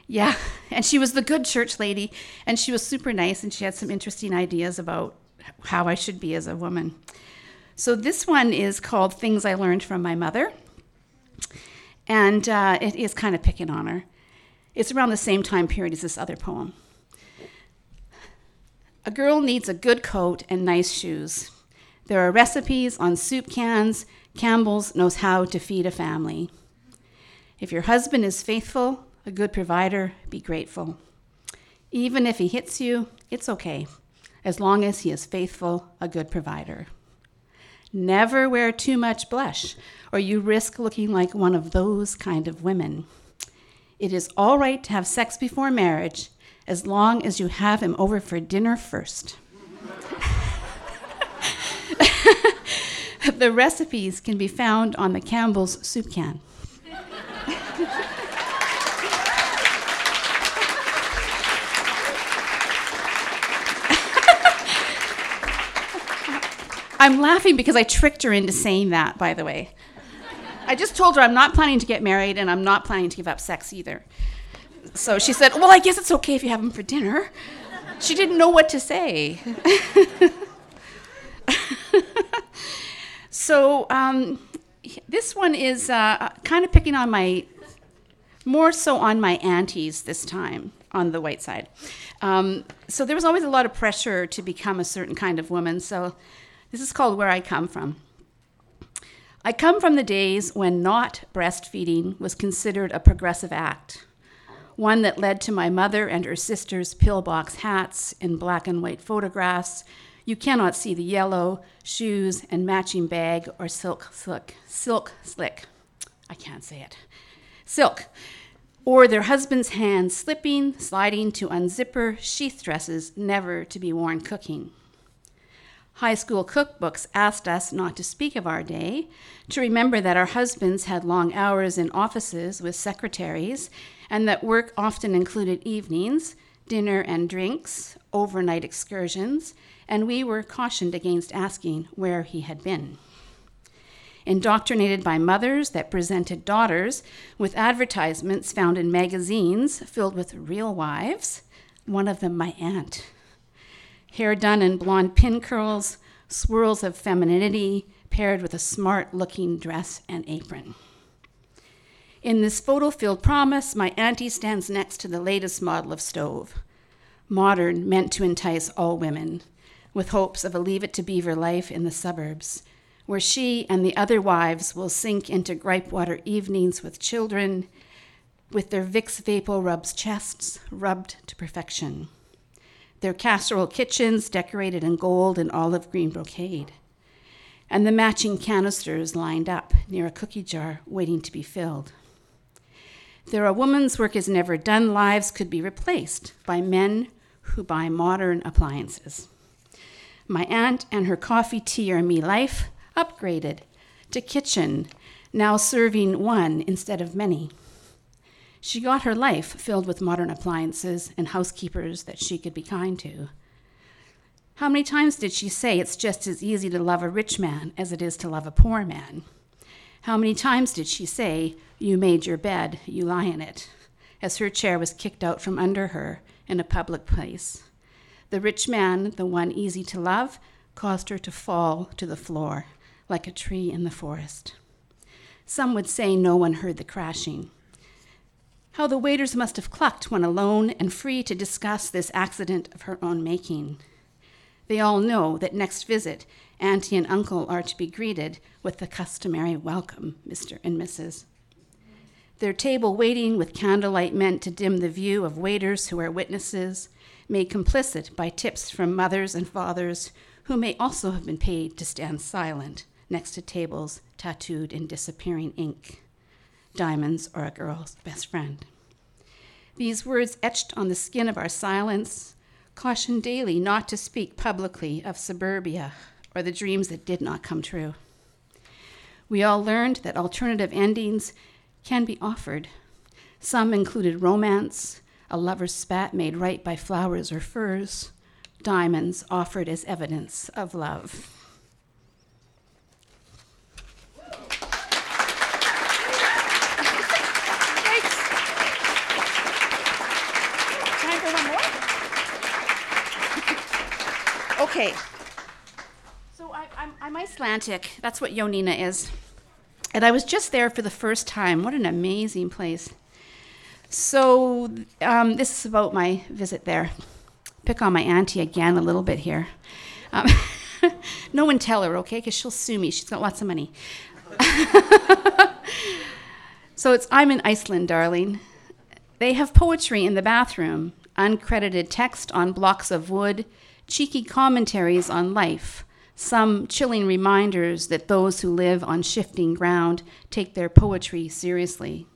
Yeah, and she was the good church lady, and she was super nice, and she had some interesting ideas about how I should be as a woman. So this one is called Things I Learned from My Mother, and uh, it is kind of picking on her. It's around the same time period as this other poem. A girl needs a good coat and nice shoes. There are recipes on soup cans. Campbell's knows how to feed a family. If your husband is faithful, a good provider, be grateful. Even if he hits you, it's okay, as long as he is faithful, a good provider. Never wear too much blush, or you risk looking like one of those kind of women. It is all right to have sex before marriage, as long as you have him over for dinner first. the recipes can be found on the Campbell's soup can. I'm laughing because I tricked her into saying that, by the way. I just told her I'm not planning to get married and I'm not planning to give up sex either. So she said, Well, I guess it's okay if you have him for dinner. She didn't know what to say. so um, this one is uh, kind of picking on my, more so on my aunties this time on the white side. Um, so there was always a lot of pressure to become a certain kind of woman. So this is called Where I Come From. I come from the days when not breastfeeding was considered a progressive act, one that led to my mother and her sister's pillbox hats in black and white photographs. You cannot see the yellow shoes and matching bag or silk slick, silk slick. I can't say it. Silk. Or their husband's hands slipping, sliding to unzipper sheath dresses never to be worn cooking. High school cookbooks asked us not to speak of our day, to remember that our husbands had long hours in offices with secretaries, and that work often included evenings, dinner and drinks, overnight excursions, and we were cautioned against asking where he had been. Indoctrinated by mothers that presented daughters with advertisements found in magazines filled with real wives, one of them my aunt hair done in blonde pin curls, swirls of femininity paired with a smart looking dress and apron. In this photo filled promise, my auntie stands next to the latest model of stove. Modern, meant to entice all women, with hopes of a leave it to beaver life in the suburbs, where she and the other wives will sink into gripe water evenings with children, with their Vicks Vapo rubs chests rubbed to perfection their casserole kitchens decorated in gold and olive green brocade, and the matching canisters lined up near a cookie jar waiting to be filled. Their A Woman's Work is Never Done lives could be replaced by men who buy modern appliances. My aunt and her coffee, tea, or me life upgraded to kitchen, now serving one instead of many. She got her life filled with modern appliances and housekeepers that she could be kind to. How many times did she say it's just as easy to love a rich man as it is to love a poor man? How many times did she say, You made your bed, you lie in it, as her chair was kicked out from under her in a public place? The rich man, the one easy to love, caused her to fall to the floor like a tree in the forest. Some would say no one heard the crashing. How the waiters must have clucked when alone and free to discuss this accident of her own making. They all know that next visit, Auntie and Uncle are to be greeted with the customary welcome, Mr. and Mrs. Their table waiting with candlelight meant to dim the view of waiters who are witnesses, made complicit by tips from mothers and fathers who may also have been paid to stand silent next to tables tattooed in disappearing ink diamonds are a girl's best friend. These words etched on the skin of our silence caution daily not to speak publicly of suburbia or the dreams that did not come true. We all learned that alternative endings can be offered. Some included romance, a lover's spat made right by flowers or furs, diamonds offered as evidence of love. Okay. So I, I'm, I'm Icelandic. That's what Jónína is. And I was just there for the first time. What an amazing place. So um, this is about my visit there. Pick on my auntie again a little bit here. Um, no one tell her, okay? Because she'll sue me. She's got lots of money. So it's I'm in Iceland, darling. They have poetry in the bathroom, uncredited text on blocks of wood, cheeky commentaries on life, some chilling reminders that those who live on shifting ground take their poetry seriously.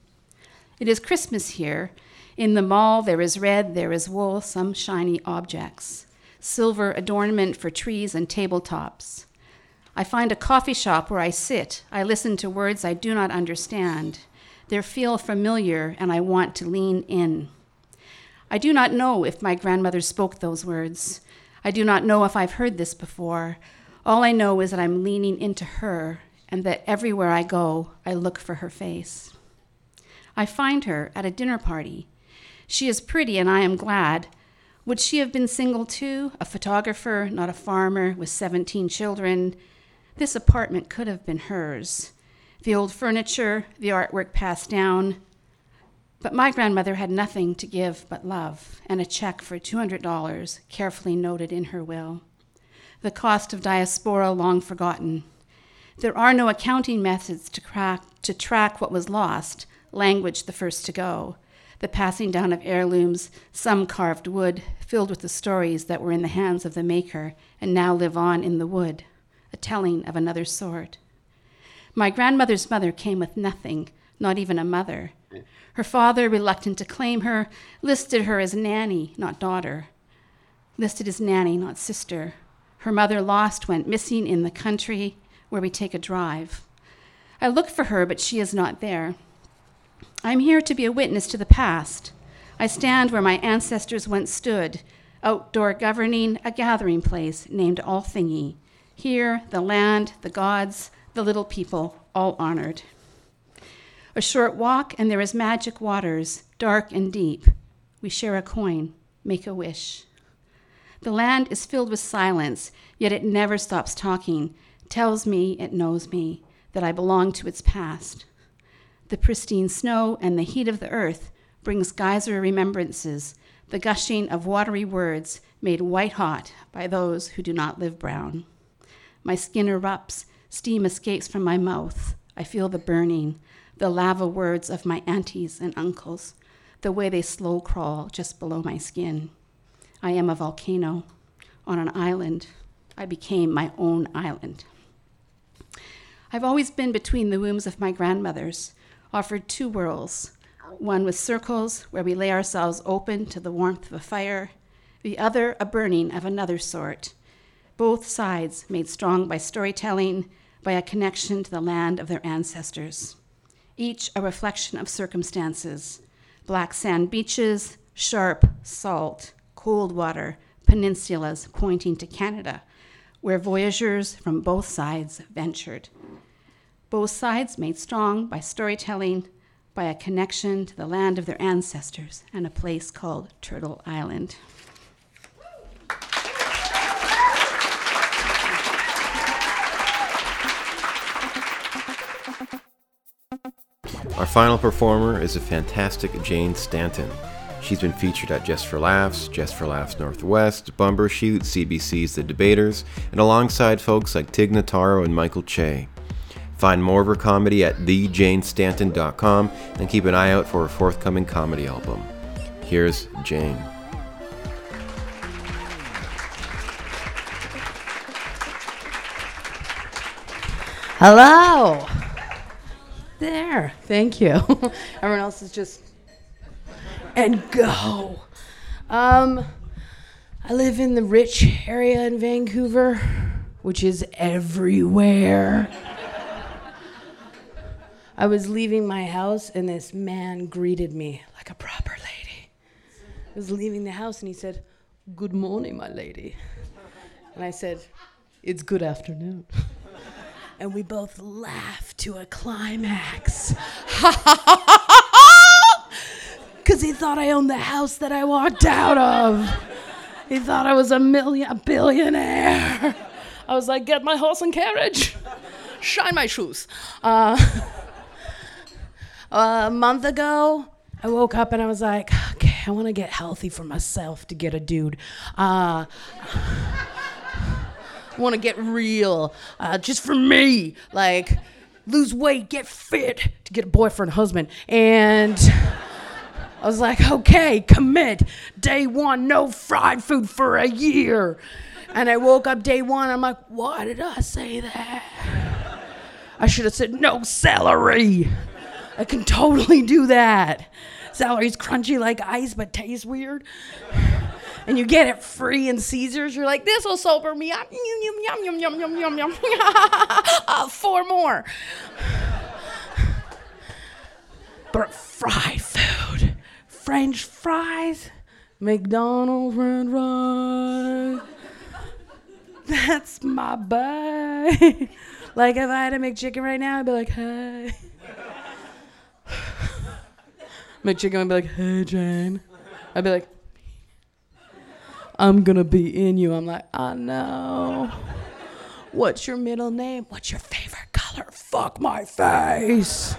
It is Christmas here. In the mall, there is red, there is wool, some shiny objects, silver adornment for trees and tabletops. I find a coffee shop where I sit. I listen to words I do not understand. They feel familiar, and I want to lean in. I do not know if my grandmother spoke those words. I do not know if I've heard this before. All I know is that I'm leaning into her, and that everywhere I go, I look for her face. I find her at a dinner party. She is pretty, and I am glad. Would she have been single too? A photographer, not a farmer, with 17 children? This apartment could have been hers. The old furniture, the artwork passed down. But my grandmother had nothing to give but love and a check for $200 carefully noted in her will. The cost of diaspora long forgotten. There are no accounting methods to, crack, to track what was lost, language the first to go, the passing down of heirlooms, some carved wood, filled with the stories that were in the hands of the maker and now live on in the wood, a telling of another sort. My grandmother's mother came with nothing, not even a mother. Her father, reluctant to claim her, listed her as nanny, not daughter. Listed as nanny, not sister. Her mother lost, went missing in the country where we take a drive. I look for her, but she is not there. I'm here to be a witness to the past. I stand where my ancestors once stood, outdoor governing a gathering place named Althingi. Here, the land, the gods, the little people, all honored. A short walk, and there is magic waters, dark and deep. We share a coin, make a wish. The land is filled with silence, yet it never stops talking, tells me it knows me, that I belong to its past. The pristine snow and the heat of the earth brings geyser remembrances, the gushing of watery words made white hot by those who do not live brown. My skin erupts, steam escapes from my mouth. I feel the burning, the lava words of my aunties and uncles, the way they slow crawl just below my skin. I am a volcano on an island. I became my own island. I've always been between the wombs of my grandmothers, offered two worlds one with circles where we lay ourselves open to the warmth of a fire, the other a burning of another sort. Both sides made strong by storytelling, by a connection to the land of their ancestors. Each a reflection of circumstances black sand beaches, sharp salt, cold water, peninsulas pointing to Canada, where voyageurs from both sides ventured. Both sides made strong by storytelling, by a connection to the land of their ancestors and a place called Turtle Island. Our final performer is a fantastic Jane Stanton. She's been featured at Just for Laughs, Just for Laughs Northwest, Bumbershoot, CBC's The Debaters, and alongside folks like Tig Notaro and Michael Che. Find more of her comedy at thejanestanton.com and keep an eye out for her forthcoming comedy album. Here's Jane. Hello. There. Thank you. Everyone else is just and go. Um I live in the rich area in Vancouver, which is everywhere. I was leaving my house and this man greeted me like a proper lady. I was leaving the house and he said, "Good morning, my lady." And I said, "It's good afternoon." and we both laughed to a climax. Because he thought I owned the house that I walked out of. He thought I was a million, a billionaire. I was like, get my horse and carriage, shine my shoes. Uh, a month ago, I woke up and I was like, okay, I want to get healthy for myself to get a dude. Uh, I want to get real, uh, just for me. Like, lose weight, get fit to get a boyfriend, husband. And I was like, okay, commit. Day one, no fried food for a year. And I woke up day one, I'm like, why did I say that? I should have said no celery. I can totally do that. Celery's crunchy like ice, but tastes weird. And you get it free in Caesars. You're like, this will sober me up. Yum, yum, yum, yum, yum, yum, yum. uh, four more. But fried French fries, McDonald's French fries. That's my buy. like if I had a McChicken right now, I'd be like, hey. McChicken would be like, hey Jane. I'd be like, I'm gonna be in you. I'm like, I know. What's your middle name? What's your favorite color? Fuck my face.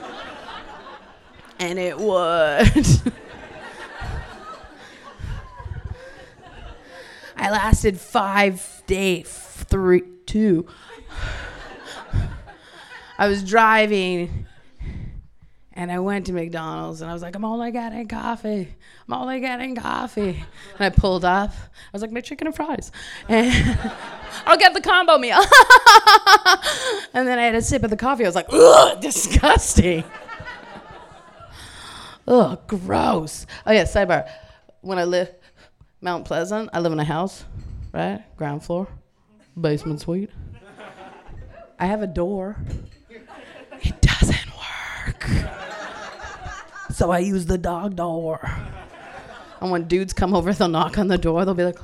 And it would. I lasted five days, three, two. I was driving and I went to McDonald's and I was like, I'm only getting coffee. I'm only getting coffee. And I pulled up. I was like, McChicken and fries. And I'll get the combo meal. and then I had a sip of the coffee. I was like, ugh, disgusting. ugh, gross. Oh, yeah, sidebar. When I live Mount Pleasant, I live in a house, right? Ground floor, basement suite. I have a door. It doesn't work. So I use the dog door. And when dudes come over, they'll knock on the door. They'll be like,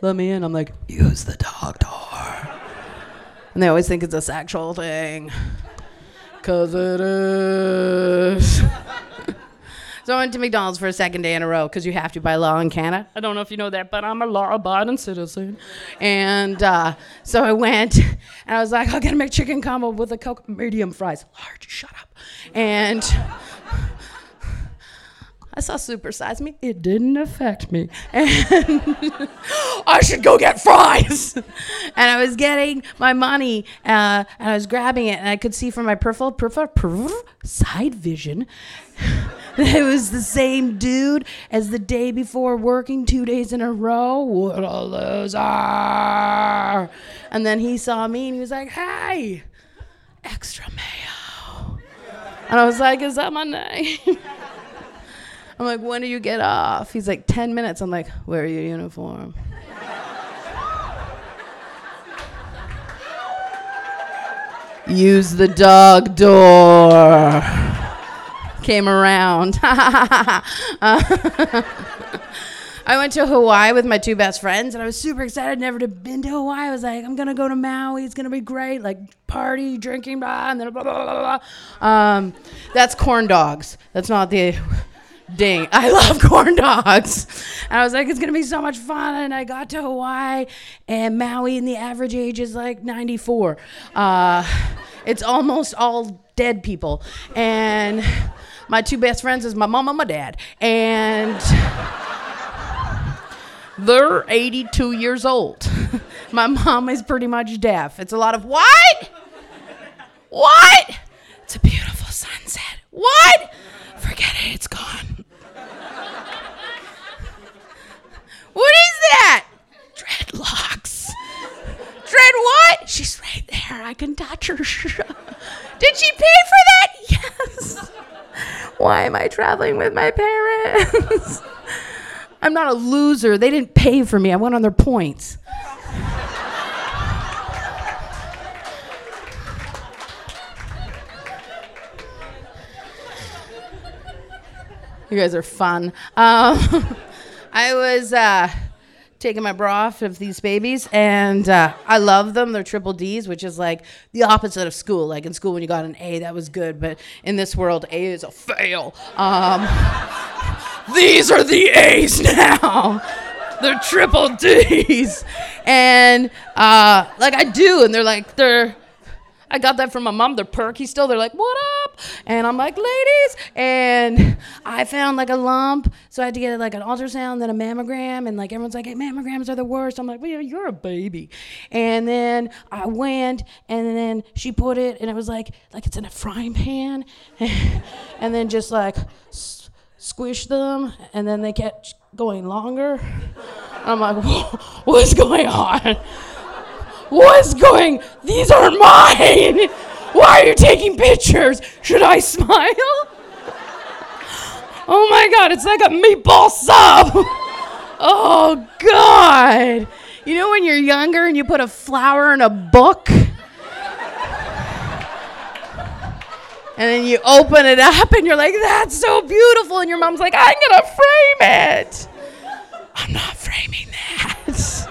let me in. I'm like, use the dog door. And they always think it's a sexual thing. Because it is. So I went to McDonald's for a second day in a row because you have to by law in Canada. I don't know if you know that, but I'm a law abiding citizen. And uh, so I went and I was like, I'll get a McChicken combo with a Coke medium fries. Large, shut up. And. I saw Super Size Me. It didn't affect me. And I should go get fries. and I was getting my money uh, and I was grabbing it and I could see from my peripheral, peripheral, peripheral side vision it was the same dude as the day before working two days in a row. What a loser. And then he saw me and he was like, hey, extra mayo. And I was like, is that my name? I'm like, when do you get off? He's like, 10 minutes. I'm like, wear your uniform. Use the dog door. Came around. I went to Hawaii with my two best friends, and I was super excited. Never been to Hawaii. I was like, I'm gonna go to Maui. It's gonna be great. Like party, drinking, blah, and then blah blah blah blah. blah. Um, that's corn dogs. That's not the ding. I love corn dogs. And I was like, it's gonna be so much fun. And I got to Hawaii and Maui, and the average age is like 94. Uh, it's almost all dead people. And my two best friends is my mom and my dad. And they're 82 years old. my mom is pretty much deaf. It's a lot of what? What? It's a beautiful sunset. What? Forget it, it's gone. what is that? Dreadlocks. Dread what? She's right there. I can touch her. Did she pay for that? Yes. Why am I traveling with my parents? I'm not a loser. They didn't pay for me. I went on their points. You guys are fun. Um, I was uh, taking my bra off of these babies, and uh, I love them. They're triple D's, which is like the opposite of school. Like in school, when you got an A, that was good, but in this world, A is a fail. Um, these are the A's now. They're triple D's, and uh, like I do, and they're like they're I got that from my mom. They're perky still. They're like, what up? And I'm like, ladies. And I found like a lump. So I had to get like an ultrasound, then a mammogram. And like everyone's like, hey, mammograms are the worst. I'm like, well, you're a baby. And then I went and then she put it and it was like, like it's in a frying pan. and then just like s- squish them. And then they kept going longer. I'm like, what's going on? What's going? These are mine. Why are you taking pictures? Should I smile? Oh my god, it's like a meatball sub. Oh god. You know when you're younger and you put a flower in a book? And then you open it up and you're like, that's so beautiful. And your mom's like, I'm gonna frame it. I'm not framing that.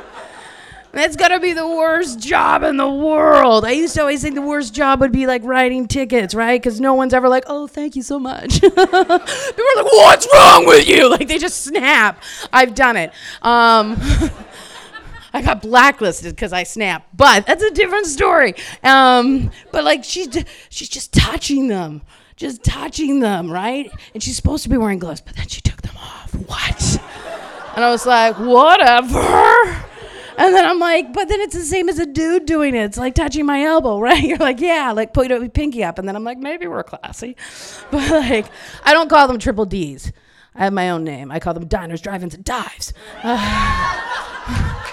That's gotta be the worst job in the world. I used to always think the worst job would be like writing tickets, right? Because no one's ever like, oh, thank you so much. People are like, what's wrong with you? Like they just snap. I've done it. Um, I got blacklisted because I snapped, but that's a different story. Um, but like she's she's just touching them, just touching them, right? And she's supposed to be wearing gloves, but then she took them off. What? And I was like, whatever. And then I'm like, but then it's the same as a dude doing it. It's like touching my elbow, right? You're like, yeah, like put your pinky up. And then I'm like, maybe we're classy. But like, I don't call them triple D's. I have my own name. I call them diners, drive-ins, and dives.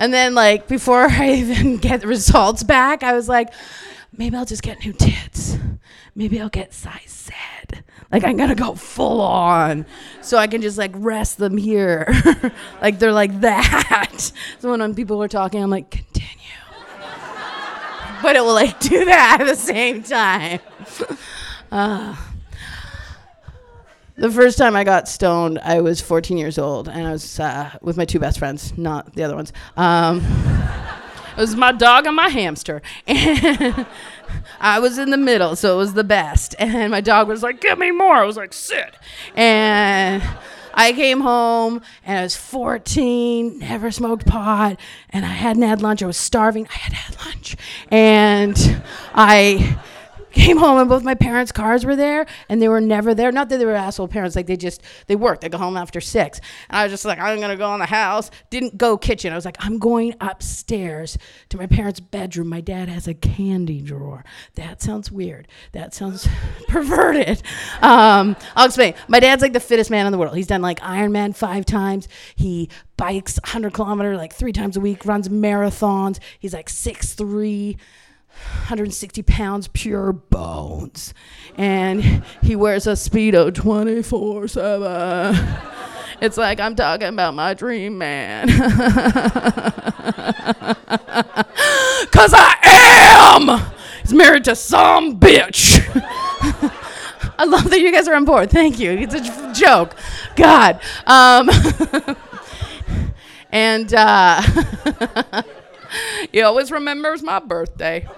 And then, like, before I even get the results back, I was like, maybe I'll just get new tits. Maybe I'll get size Z. Like, I'm gonna go full on. So I can just, like, rest them here. like, they're like that. So when, when people are talking, I'm like, continue. but it will, like, do that at the same time. Uh, the first time I got stoned, I was 14 years old, and I was uh, with my two best friends, not the other ones. Um, it was my dog and my hamster, and I was in the middle, so it was the best. And my dog was like, "Give me more." I was like, "Sit," and. I came home and I was 14, never smoked pot, and I hadn't had lunch. I was starving. I had had lunch. And I came home and both my parents' cars were there and they were never there. Not that they were asshole parents, like they just they worked. They go home after six. And I was just like, I'm gonna go in the house. Didn't go kitchen. I was like, I'm going upstairs to my parents' bedroom. My dad has a candy drawer. That sounds weird. That sounds perverted. Um, I'll explain. My dad's like the fittest man in the world. He's done like Ironman five times. He bikes 100 kilometer like three times a week, runs marathons. He's like six three. 160 pounds, pure bones. And he wears a Speedo 24 7. It's like I'm talking about my dream man. Because I am! He's married to some bitch. I love that you guys are on board. Thank you. It's a j- joke. God. Um, and uh, he always remembers my birthday.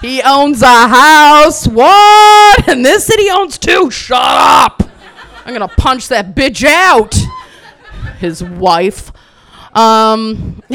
He owns a house. What? And this city owns two. Shut up. I'm going to punch that bitch out. His wife. Um,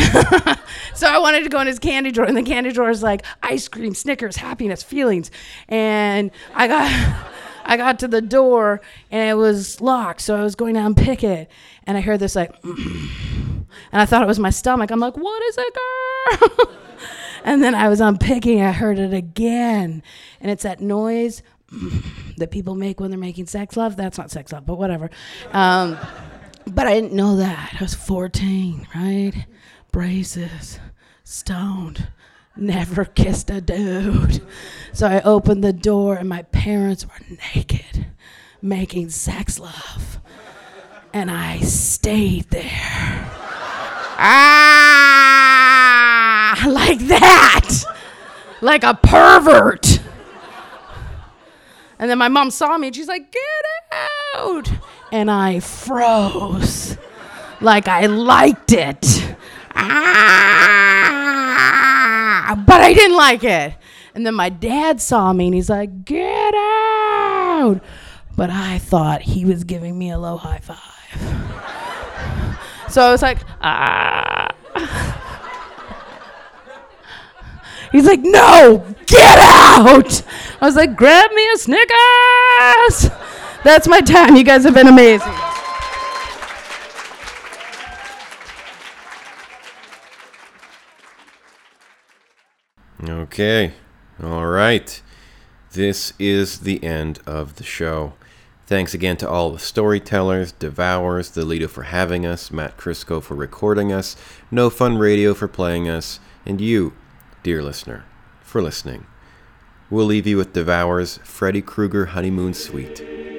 so I wanted to go in his candy drawer, and the candy drawer is like ice cream, Snickers, happiness, feelings. And I got. I got to the door and it was locked, so I was going to unpick it, and I heard this like, and I thought it was my stomach. I'm like, "What is it, girl?" and then I was unpicking. I heard it again, and it's that noise that people make when they're making sex love. That's not sex love, but whatever. Um, but I didn't know that. I was 14, right? Braces, stoned, never kissed a dude. So I opened the door, and my parents were naked, making sex love. And I stayed there. Ah, like that, like a pervert. And then my mom saw me and she's like, get out. And I froze like I liked it but I didn't like it. And then my dad saw me and he's like, get out. But I thought he was giving me a low high five. so I was like, ah. He's like, no, get out. I was like, grab me a Snickers. That's my time. You guys have been amazing. Okay. All right. This is the end of the show. Thanks again to all the storytellers, Devours, the Lido for having us, Matt Krysko for recording us, No Fun Radio for playing us, and you, dear listener, for listening. We'll leave you with Devours' Freddy Krueger Honeymoon Suite.